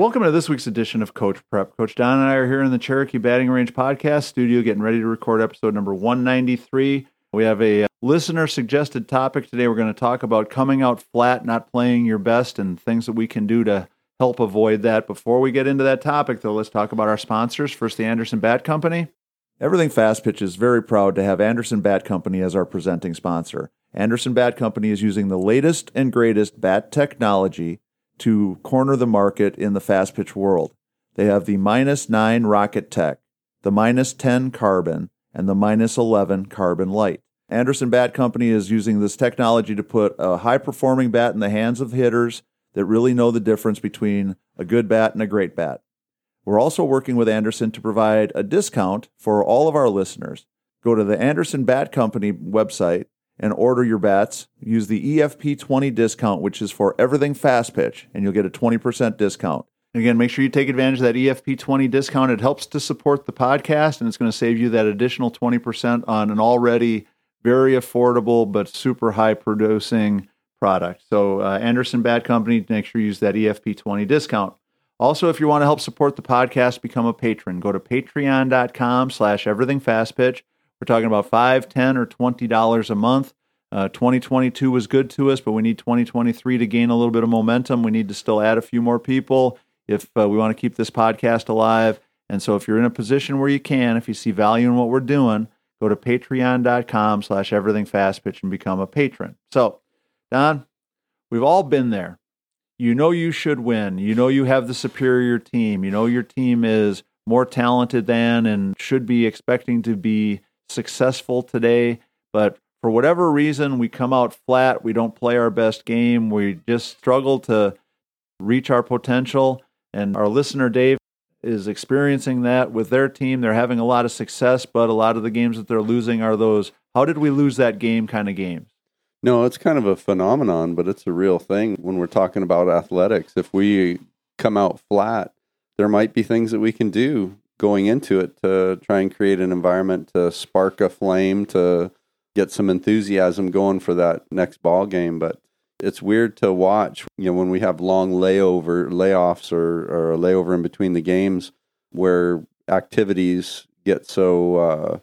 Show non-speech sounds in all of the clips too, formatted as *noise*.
Welcome to this week's edition of Coach Prep. Coach Don and I are here in the Cherokee Batting Range podcast studio getting ready to record episode number 193. We have a uh, listener suggested topic today. We're going to talk about coming out flat, not playing your best, and things that we can do to help avoid that. Before we get into that topic, though, let's talk about our sponsors. First, the Anderson Bat Company. Everything Fast Pitch is very proud to have Anderson Bat Company as our presenting sponsor. Anderson Bat Company is using the latest and greatest bat technology to corner the market in the fast pitch world. They have the minus 9 Rocketech, the minus 10 Carbon, and the minus 11 Carbon Light. Anderson Bat Company is using this technology to put a high performing bat in the hands of hitters that really know the difference between a good bat and a great bat. We're also working with Anderson to provide a discount for all of our listeners. Go to the Anderson Bat Company website and order your bats. Use the EFP20 discount, which is for everything fast pitch, and you'll get a 20% discount. Again, make sure you take advantage of that EFP20 discount. It helps to support the podcast, and it's going to save you that additional 20% on an already very affordable but super high producing product. So, uh, Anderson Bat Company, make sure you use that EFP20 discount. Also, if you want to help support the podcast, become a patron. Go to patreon.com slash everythingfastpitch. We're talking about five, ten, or twenty dollars a month. Uh, 2022 was good to us, but we need 2023 to gain a little bit of momentum. We need to still add a few more people if uh, we want to keep this podcast alive. And so, if you're in a position where you can, if you see value in what we're doing, go to patreon.com slash everythingfastpitch and become a patron. So, Don, we've all been there. You know you should win. You know you have the superior team. You know your team is more talented than and should be expecting to be successful today, but for whatever reason, we come out flat. We don't play our best game. We just struggle to reach our potential. And our listener, Dave, is experiencing that with their team. They're having a lot of success, but a lot of the games that they're losing are those how did we lose that game kind of games. No, it's kind of a phenomenon, but it's a real thing when we're talking about athletics. If we come out flat, there might be things that we can do going into it to try and create an environment to spark a flame to get some enthusiasm going for that next ball game but it's weird to watch you know when we have long layover layoffs or, or a layover in between the games where activities get so uh,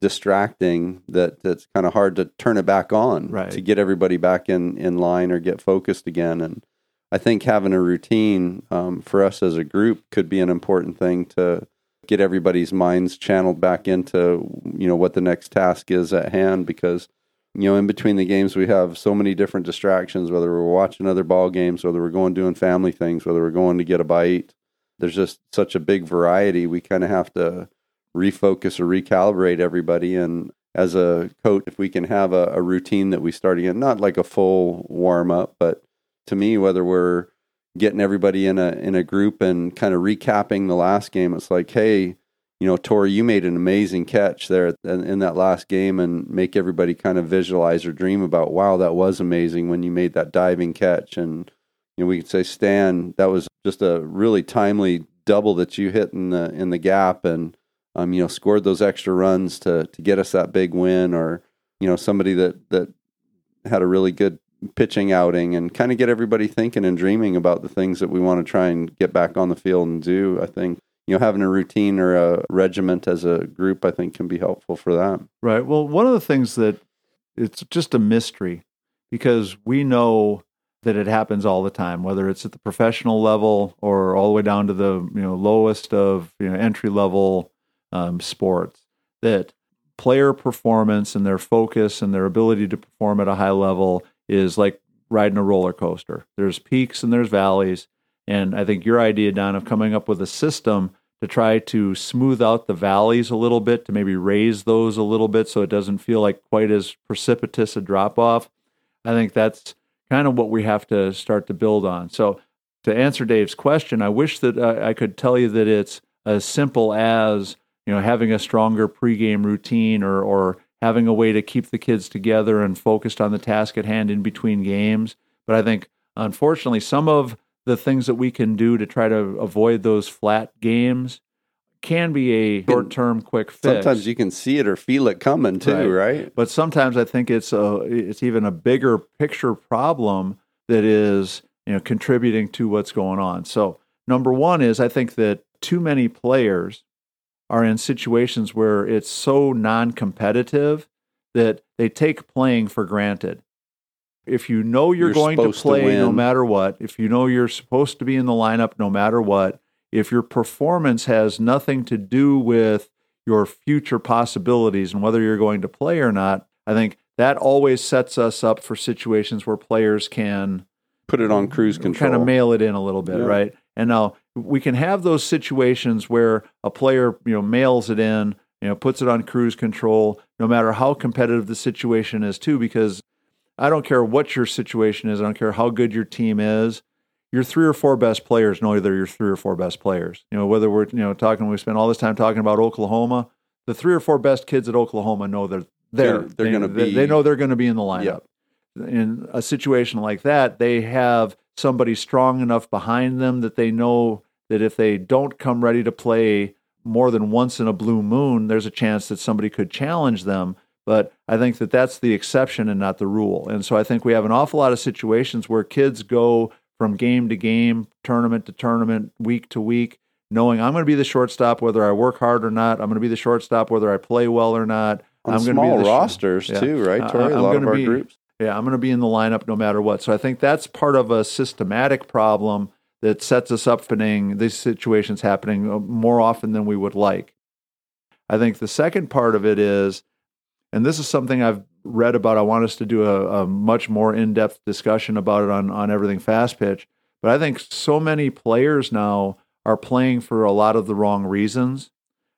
distracting that it's kind of hard to turn it back on right. to get everybody back in in line or get focused again and I think having a routine um, for us as a group could be an important thing to get everybody's minds channeled back into you know what the next task is at hand because you know in between the games we have so many different distractions whether we're watching other ball games whether we're going doing family things whether we're going to get a bite. There's just such a big variety. We kind of have to refocus or recalibrate everybody. And as a coach if we can have a, a routine that we start again not like a full warm up but to me whether we're getting everybody in a in a group and kind of recapping the last game. It's like, hey, you know, Tori, you made an amazing catch there in, in that last game, and make everybody kind of visualize or dream about, wow, that was amazing when you made that diving catch. And you know, we could say, Stan, that was just a really timely double that you hit in the in the gap, and um, you know, scored those extra runs to to get us that big win, or you know, somebody that that had a really good pitching outing and kind of get everybody thinking and dreaming about the things that we want to try and get back on the field and do. I think you know having a routine or a regiment as a group I think can be helpful for that. Right. Well, one of the things that it's just a mystery because we know that it happens all the time whether it's at the professional level or all the way down to the you know lowest of you know entry level um, sports that player performance and their focus and their ability to perform at a high level is like riding a roller coaster. There's peaks and there's valleys. And I think your idea, Don, of coming up with a system to try to smooth out the valleys a little bit, to maybe raise those a little bit so it doesn't feel like quite as precipitous a drop off, I think that's kind of what we have to start to build on. So, to answer Dave's question, I wish that uh, I could tell you that it's as simple as you know having a stronger pregame routine or or having a way to keep the kids together and focused on the task at hand in between games. But I think, unfortunately, some of the things that we can do to try to avoid those flat games can be a short term quick fix. Sometimes you can see it or feel it coming too, right? right? But sometimes I think it's a it's even a bigger picture problem that is you know contributing to what's going on. So Number one is I think that too many players are in situations where it's so non competitive that they take playing for granted. If you know you're, You're going to supposed to play no matter what, if you know you're supposed to be in the lineup no matter what, if your performance has nothing to do with your future possibilities and whether you're going to play or not, I think that always sets us up for situations where players can Put it on cruise control. kind of mail it in a little bit, Yeah. right? And now we can have those situations where a player, you know, mails it in, you know, puts it on cruise control, no matter how competitive the situation is, too, because I don't care what your situation is, I don't care how good your team is. Your three or four best players know they're your three or four best players. You know, whether we're you know talking, we spend all this time talking about Oklahoma. The three or four best kids at Oklahoma know they're there. They're- they're They- gonna they- be- They know they're going to be in the lineup Yep. in a situation like that, they have somebody strong enough behind them that they know that if they don't come ready to play more than once in a blue moon, there's a chance that somebody could challenge them. But I think that that's the exception and not the rule. And so I think we have an awful lot of situations where kids go from game to game, tournament to tournament, week to week, knowing I'm going to be the shortstop whether I work hard or not. I'm going to be the shortstop whether I play well or not. on I'm gonna be small the sh- rosters Yeah. too, right, uh, Tori? I'm a lot of our be- groups. Yeah, I'm going to be in the lineup no matter what. So I think that's part of a systematic problem that sets us up for these situations happening uh, more often than we would like. I think the second part of it is, and this is something I've read about. I want us to do a, a much more in depth discussion about it on, on everything fast pitch. But I think so many players now are playing for a lot of the wrong reasons.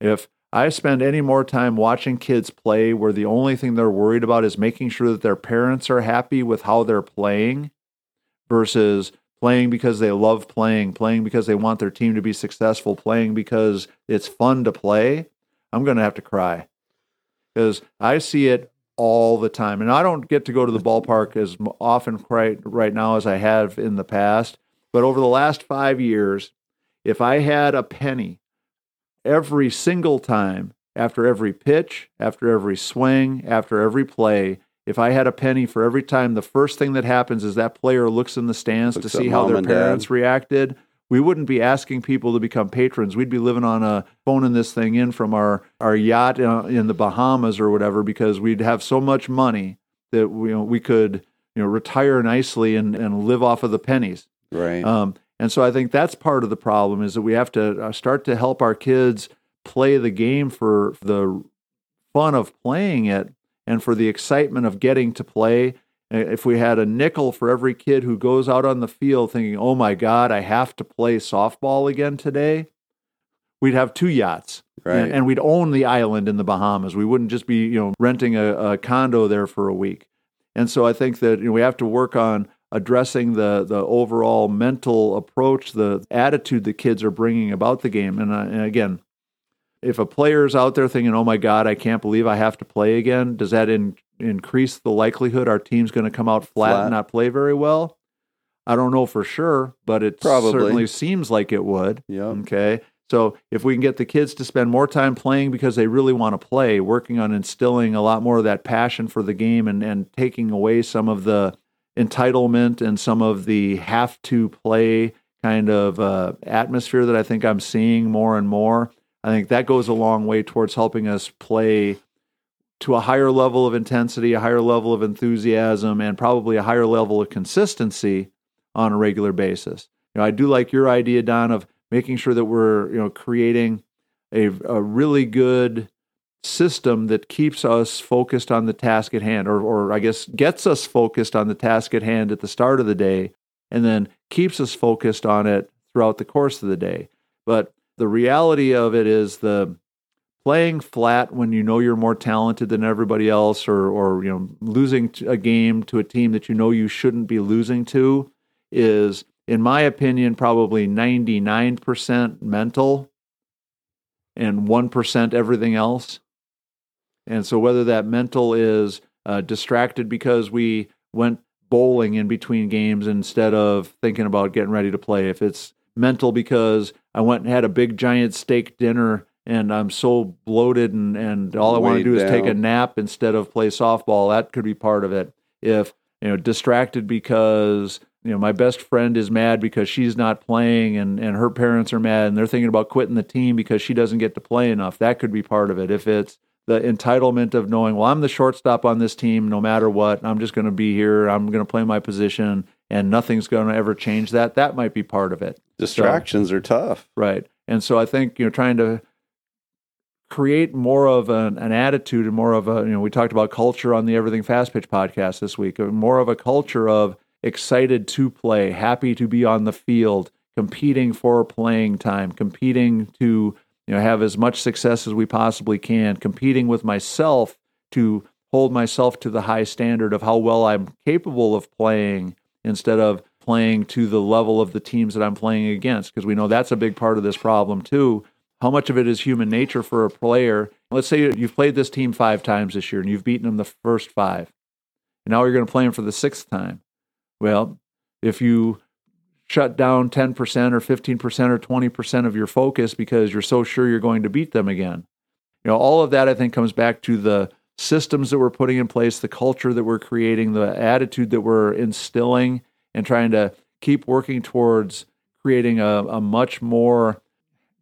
If I spend any more time watching kids play where the only thing they're worried about is making sure that their parents are happy with how they're playing versus playing because they love playing, playing because they want their team to be successful, playing because it's fun to play, I'm going to have to cry. Because I see it all the time. And I don't get to go to the ballpark as often right, right now as I have in the past. But over the last five years, if I had a penny every single time after every pitch, after every swing, after every play, if I had a penny for every time the first thing that happens is that player looks in the stands Looks to see how their and dad. parents reacted, we wouldn't be asking people to become patrons. We'd be living on a phoning this thing in from our our yacht uh, in the Bahamas or whatever because we'd have so much money that we you know, we could you know retire nicely and and live off of the pennies. Right. Um, and so I think that's part of the problem is that we have to uh, start to help our kids play the game for the fun of playing it and for the excitement of getting to play. If we had a nickel for every kid who goes out on the field thinking, "Oh my God, I have to play softball again today," we'd have two yachts, right. and, and we'd own the island in the Bahamas. We wouldn't just be, you know, renting a, a condo there for a week. And so I think that you know, we have to work on addressing the the overall mental approach, the attitude the kids are bringing about the game. And, uh, and again, if a player is out there thinking, "Oh my God, I can't believe I have to play again," does that in, increase the likelihood our team's going to come out flat, Flat. and not play very well? I don't know for sure, but it Probably. certainly seems like it would. Yep. Okay. So if we can get the kids to spend more time playing because they really want to play, working on instilling a lot more of that passion for the game and, and taking away some of the entitlement and some of the have to play kind of uh, atmosphere that I think I'm seeing more and more, I think that goes a long way towards helping us play to a higher level of intensity, a higher level of enthusiasm, and probably a higher level of consistency on a regular basis. You know, I do like your idea, Don, of making sure that we're you know creating a, a really good system that keeps us focused on the task at hand, or, or I guess gets us focused on the task at hand at the start of the day, and then keeps us focused on it throughout the course of the day. But the reality of it is the playing flat when you know you're more talented than everybody else, or or you know losing a game to a team that you know you shouldn't be losing to, is in my opinion probably 99% mental and 1% everything else. And so whether that mental is uh, distracted because we went bowling in between games instead of thinking about getting ready to play, if it's mental because I went and had a big giant steak dinner and I'm so bloated and, and all I want to do is take a nap instead of play softball, that could be part of it. If you know distracted because you know, my best friend is mad because she's not playing and, and her parents are mad and they're thinking about quitting the team because she doesn't get to play enough. That could be part of it. If it's the entitlement of knowing, well, I'm the shortstop on this team no matter what, I'm just going to be here, I'm going to play my position and nothing's going to ever change that, that might be part of it. Distractions so, are tough. Right. And so I think, you know, trying to create more of an, an, attitude and more of a, you know, we talked about culture on the Everything Fast Pitch podcast this week, more of a culture of excited to play, happy to be on the field, competing for playing time, competing to you know have as much success as we possibly can, competing with myself to hold myself to the high standard of how well I'm capable of playing instead of playing to the level of the teams that I'm playing against because we know that's a big part of this problem too. How much of it is human nature for a player? Let's say you've played this team 5 times this year and you've beaten them the first 5. And now you're going to play them for the 6th time. Well, if you shut down 10% or 15% or 20% of your focus because you're so sure you're going to beat them again. You know, all of that I think comes back to the systems that we're putting in place, the culture that we're creating, the attitude that we're instilling, and trying to keep working towards creating a, a much more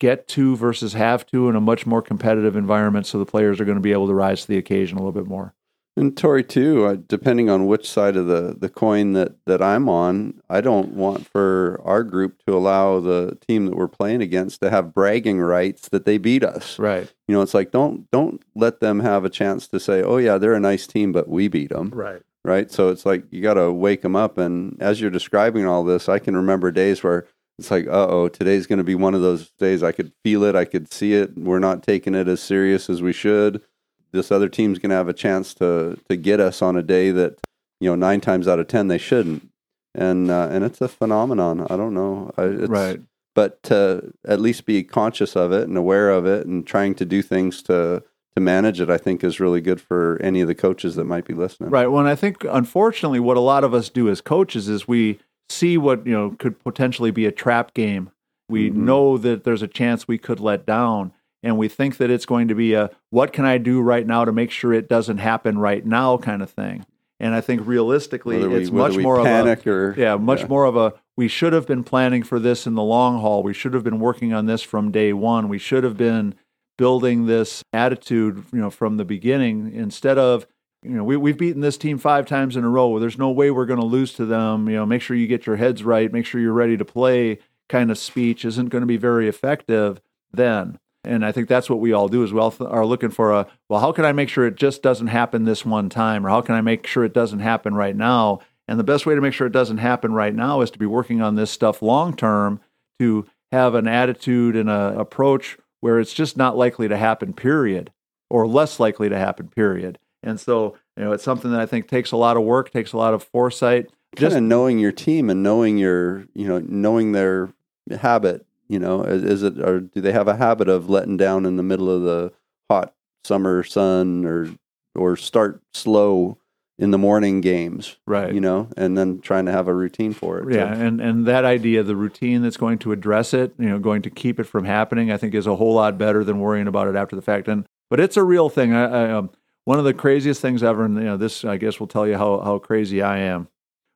get to versus have to and a much more competitive environment so the players are going to be able to rise to the occasion a little bit more. And Tori too, uh, depending on which side of the, the coin that, that I'm on, I don't want for our group to allow the team that we're playing against to have bragging rights that they beat us. Right. You know, it's like don't don't let them have a chance to say, "Oh yeah, they're a nice team, but we beat them." Right. Right. So it's like you got to wake them up. And as you're describing all this, I can remember days where it's like, "Uh oh, today's going to be one of those days." I could feel it, I could see it. We're not taking it as serious as we should this other team's going to have a chance to to get us on a day that you know nine times out of ten they shouldn't, and uh, and it's a phenomenon. I don't know, it's, right? But to at least be conscious of it and aware of it, and trying to do things to to manage it, I think is really good for any of the coaches that might be listening. Right. Well, I think unfortunately, what a lot of us do as coaches is we see what you know could potentially be a trap game. We mm-hmm. know that there's a chance we could let down and we think that it's going to be a what can I do right now to make sure it doesn't happen right now kind of thing. And I think realistically, whether it's much more of a or, yeah, much yeah. more of a we should have been planning for this in the long haul. We should have been working on this from day one. We should have been building this attitude, you know, from the beginning instead of you know, we, we've beaten this team five times in a row. There's no way we're going to lose to them. You know, make sure you get your heads right. Make sure you're ready to play. Kind of speech isn't going to be very effective then. And I think that's what we all do as well are looking for a well, how can I make sure it just doesn't happen this one time or how can I make sure it doesn't happen right now? And the best way to make sure it doesn't happen right now is to be working on this stuff long term to have an attitude and a approach where it's just not likely to happen period or less likely to happen period. And so, you know, it's something that I think takes a lot of work, takes a lot of foresight. Just kind of knowing your team and knowing your, you know, knowing their habit you know, is, is, it or do they have a habit of letting down in the middle of the hot summer sun or or start slow in the morning games, right? You know, and then trying to have a routine for it. Yeah, and and that idea, the routine that's going to address it, you know, going to keep it from happening, I think is a whole lot better than worrying about it after the fact. And but it's a real thing. I, I um, one of the craziest things ever, and you know, this I guess will tell you how how crazy I am.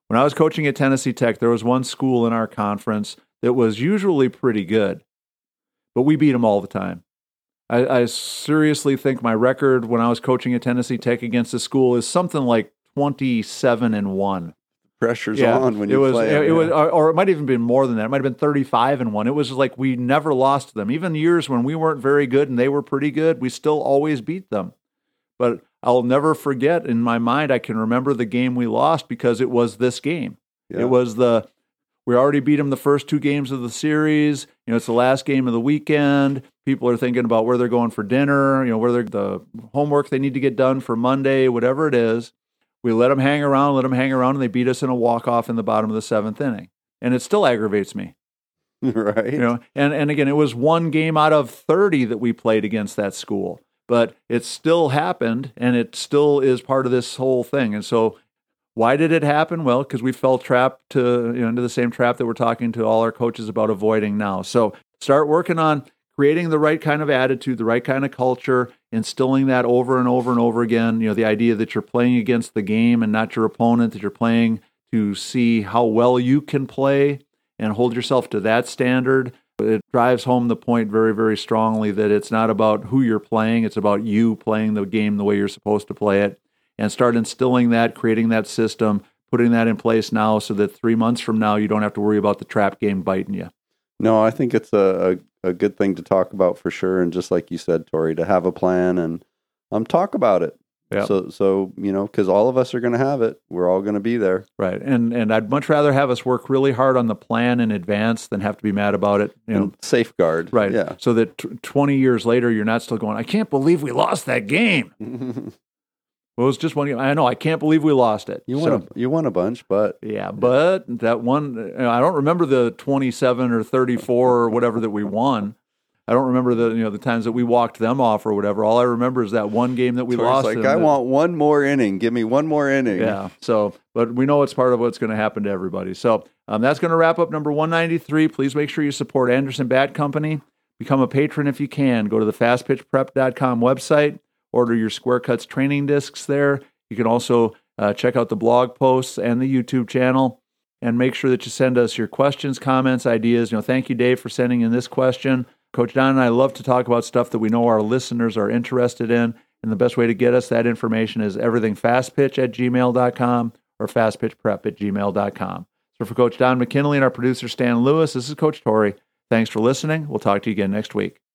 When I was coaching at Tennessee Tech, there was one school in our conference that was usually pretty good, but we beat them all the time. I, I seriously think my record when I was coaching at Tennessee Tech against the school is something like twenty-seven and one. Pressure's yeah, on when you it was, play. It, it was, or, or, it might even been more than that. It might have been thirty-five and one. It was like we never lost them. Even years when we weren't very good and they were pretty good, we still always beat them. But I'll never forget in my mind. I can remember the game we lost because it was this game. Yeah. It was the we already beat them the first two games of the series. You know, it's the last game of the weekend. People are thinking about where they're going for dinner, you know, where they're the homework they need to get done for Monday, whatever it is. We let them hang around, let them hang around, and they beat us in a walk off in the bottom of the seventh inning. And it still aggravates me. *laughs* right. You know, and, and again, it was one game out of 30 that we played against that school, but it still happened and it still is part of this whole thing. And so why did it happen? Well, because we fell trapped to you know, into the same trap that we're talking to all our coaches about avoiding now. So start working on creating the right kind of attitude, the right kind of culture, instilling that over and over and over again. You know, the idea that you're playing against the game and not your opponent, that you're playing to see how well you can play and hold yourself to that standard. It drives home the point very, very strongly that it's not about who you're playing, it's about you playing the game the way you're supposed to play it. And start instilling that, creating that system, putting that in place now so that three months from now you don't have to worry about the trap game biting you. No, I think it's a, a, a good thing to talk about for sure. And just like you said, Tori, to have a plan and um, talk about it. Yep. So, so you know, because all of us are going to have it. We're all going to be there. Right, and and I'd much rather have us work really hard on the plan in advance than have to be mad about it. You know, And safeguard. right? Yeah. So that t- twenty years later, you're not still going. I can't believe we lost that game. *laughs* Well, it was just one game. I know. I can't believe we lost it. you So- won. A, you won a bunch, but yeah, but that one, know, I don't remember the 27 or 34 or whatever that we won. I don't remember the you know the times that we walked them off or whatever. All I remember is that one game that we lost. like, I that- want one more inning. Give me one more inning. Yeah. So, but we know it's part of what's going to happen to everybody. So um, that's going to wrap up number 193. Please make sure you support Anderson Bat Company. Become a patron if you can. Go to the fastpitchprep.com website. Order your Square Cuts training discs there. You can also uh, check out the blog posts and the YouTube channel. And make sure that you send us your questions, comments, ideas. You know, thank you, Dave, for sending in this question. Coach Don and I love to talk about stuff that we know our listeners are interested in. And the best way to get us that information is everythingfastpitch at gmail.com or fastpitchprep at gmail.com. So for Coach Don McKinley and our producer Stan Lewis, this is Coach Tori. Thanks for listening. We'll talk to you again next week.